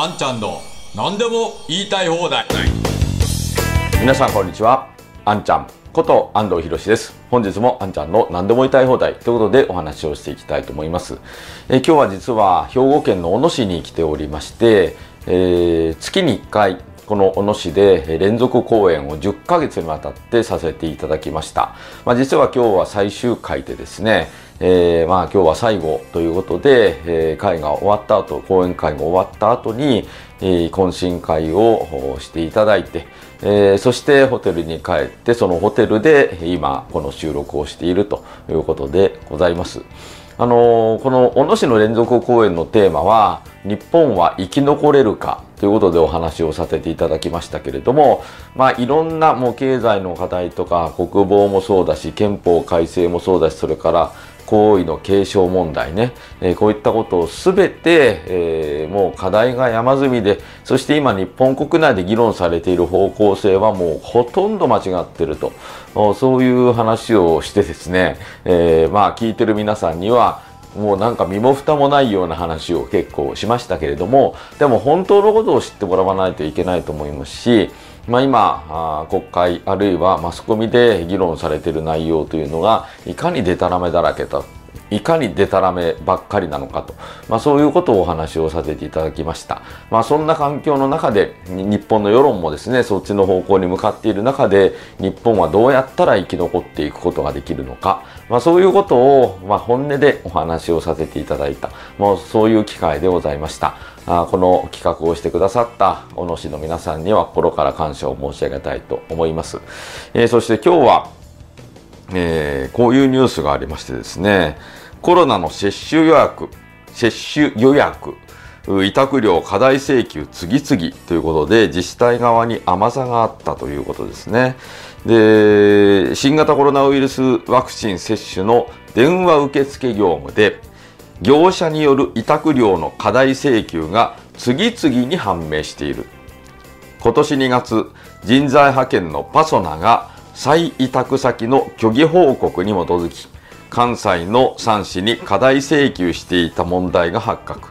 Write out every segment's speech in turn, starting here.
あんちゃんの何でも言いたい放題。皆さんこんにちは。あんちゃんこと安藤博です。本日もあんちゃんの何でも言いたい放題。ということでお話をしていきたいと思います。え今日は実は兵庫県の小野市に来ておりまして、えー、月に1回この小野市で連続公演を10ヶ月にわたってさせていただきました。まあ、実は今日は最終回でですね、えー、まあ今日は最後ということで、えー、会が終わった後、講演会が終わった後に、えー、懇親会をしていただいて、えー、そしてホテルに帰ってそのホテルで今この収録をしているということでございます。あのこの小野市の連続公演のテーマは日本は生き残れるかということでお話をさせていただきましたけれども、まあいろんなもう経済の課題とか国防もそうだし憲法改正もそうだしそれから行為の継承問題ね、え、こういったことをすべて、え、もう課題が山積みで、そして今日本国内で議論されている方向性はもうほとんど間違ってると、そういう話をしてですね、え、まあ聞いてる皆さんには、もうなんか身も蓋もないような話を結構しましたけれども、でも本当のことを知ってもらわないといけないと思いますし、まあ、今あ国会あるいはマスコミで議論されている内容というのがいかにデタラメだらけだいかにデタラメばっかりなのかと、まあ、そういうことをお話をさせていただきました。まあ、そんな環境の中で日本の世論もですねそっちの方向に向かっている中で日本はどうやったら生き残っていくことができるのか、まあ、そういうことを、まあ、本音でお話をさせていただいたもうそういう機会でございました。あこの企画をしてくださった小野市の皆さんには心から感謝を申し上げたいと思います。えー、そして今日はえー、こういうニュースがありましてですね、コロナの接種予約、接種予約、委託料過大請求次々ということで自治体側に甘さがあったということですね。で、新型コロナウイルスワクチン接種の電話受付業務で業者による委託料の過大請求が次々に判明している。今年2月、人材派遣のパソナが再委託先の虚偽報告に基づき、関西の3市に過大請求していた問題が発覚。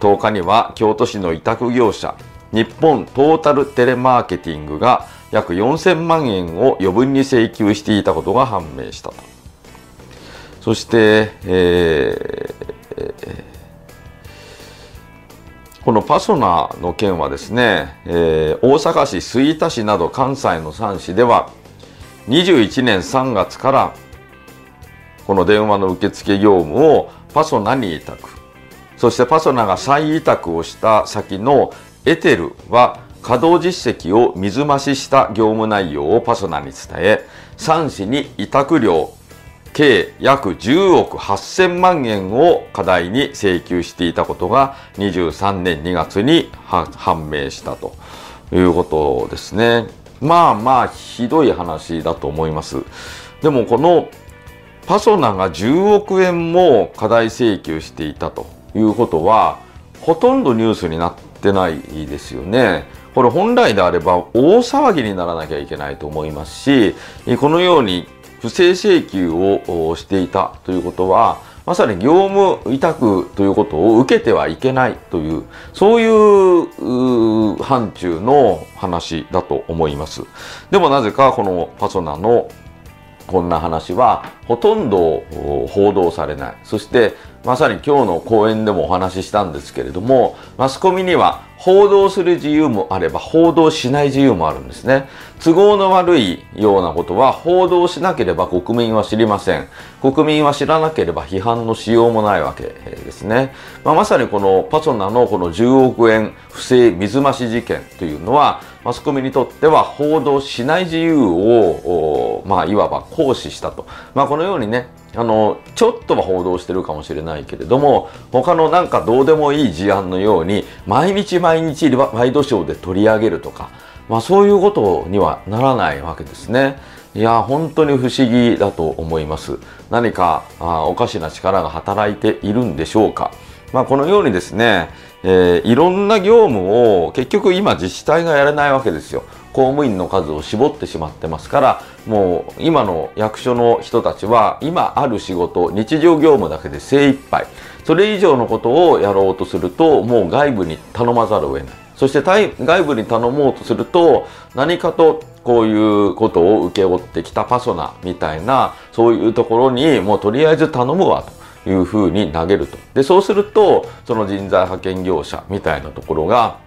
10日には京都市の委託業者、日本トータルテレマーケティングが約4000万円を余分に請求していたことが判明したと。そして、えー、このパソナの件はですね、えー、大阪市、吹田市など関西の3市では21年3月からこの電話の受付業務をパソナに委託そしてパソナが再委託をした先のエテルは稼働実績を水増しした業務内容をパソナに伝え3市に委託料計約10億8000万円を課題に請求していたことが23年2月に判明したということですね。まあまあひどい話だと思います。でもこのパソナが10億円も過大請求していたということはほとんどニュースになってないですよね。これ本来であれば大騒ぎにならなきゃいけないと思いますしこのように不正請求をしていたということはまさに業務委託ということを受けてはいけないという、そういう範疇の話だと思います。でもなぜかこのパソナのこんな話はほとんど報道されない。そしてまさに今日の講演でもお話ししたんですけれども、マスコミには報道する自由もあれば報道しない自由もあるんですね。都合の悪いようなことは報道しなければ国民は知りません。国民は知らなければ批判のしようもないわけですね。まあ、まさにこのパソナのこの10億円不正水増し事件というのはマスコミにとっては報道しない自由を、まあ、いわば行使したと。まあ、このようにね、あの、ちょっとは報道してるかもしれないけれども、他のなんかどうでもいい事案のように、毎日毎日ワイドショーで取り上げるとか、まあそういうことにはならないわけですね。いや、本当に不思議だと思います。何かあおかしな力が働いているんでしょうか。まあこのようにですね、えー、いろんな業務を結局今自治体がやれないわけですよ。公務員の数を絞ってしまってますからもう今の役所の人たちは今ある仕事日常業務だけで精一杯それ以上のことをやろうとするともう外部に頼まざるを得ないそして外部に頼もうとすると何かとこういうことを請け負ってきたパソナみたいなそういうところにもうとりあえず頼むわというふうに投げると。でそうするとその人材派遣業者みたいなところが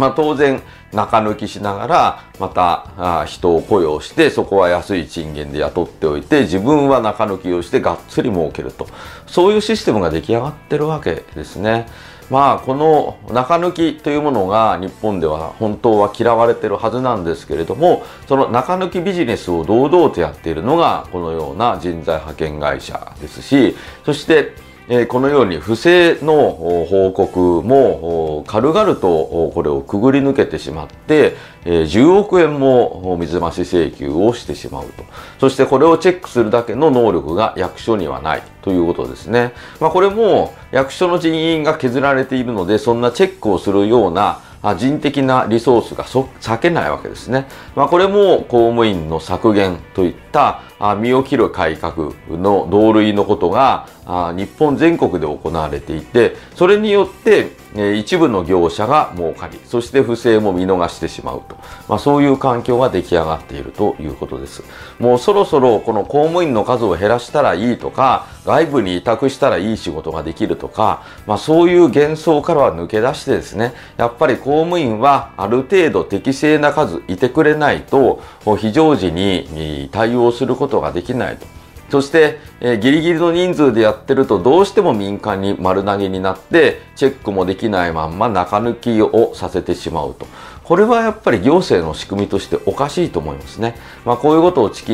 まあ、当然中抜きしながらまた人を雇用してそこは安い賃金で雇っておいて自分は中抜きをしてがっつり儲けるとそういうシステムが出来上がってるわけですね。まあこの中抜きというものが日本では本当は嫌われてるはずなんですけれどもその中抜きビジネスを堂々とやっているのがこのような人材派遣会社ですしそしてえこのように不正の報告も軽々とこれをくぐり抜けてしまって、え10億円も水増し請求をしてしまうと。そしてこれをチェックするだけの能力が役所にはない。ということですね、まあ、これも役所の人員が削られているのでそんなチェックをするような人的なリソースが避けないわけですね。まあ、これも公務員の削減といった身を切る改革の同類のことが日本全国で行われていてそれによって一部の業者が儲かりそして不正も見逃してしまうと、まあ、そういう環境が出来上がっているということです。もうそろそろこの公務員の数を減らしたらいいとか外部に委託したらいい仕事ができるとか、まあ、そういう幻想からは抜け出してですねやっぱり公務員はある程度適正な数いてくれないと非常時に対応することことができないとそして、えー、ギリギリの人数でやってるとどうしても民間に丸投げになってチェックもできないまんま中抜きをさせてしまうと。これはやっぱり行政の仕組みとしておかしいと思いますね。まあ、こういうことをき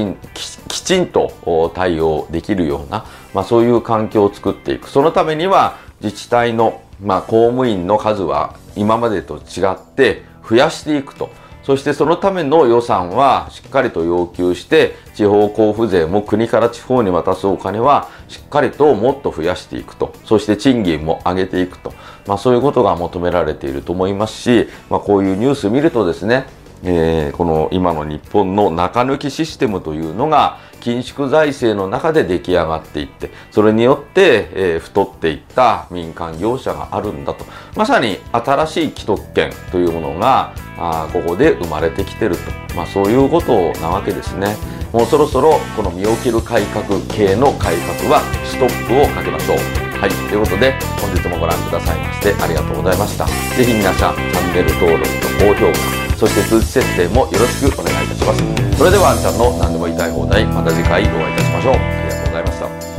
きちんと対応できるような、まあ、そういう環境を作っていく。そのためには自治体の、まあ、公務員の数は今までと違って増やしていくと。そしてそのための予算はしっかりと要求して地方交付税も国から地方に渡すお金はしっかりともっと増やしていくと。そして賃金も上げていくと、まあ、そういうことが求められていると思いますし、まあ、こういうニュース見るとですねえー、この今の日本の中抜きシステムというのが緊縮財政の中で出来上がっていってそれによって、えー、太っていった民間業者があるんだと。まさに新しい既得権というものがあここで生まれてきてると、まあ、そういうことなわけですね。もうそろそろこの身を切る改革系の改革はストップをかけましょう。はい、ということで本日もご覧くださいましてありがとうございました。是非皆さんチャンネル登録と高評価そして通知設定もよろしくお願いいたします。それではあんちゃんの何でも言いたい放題また次回お会いいたしましょう。ありがとうございました。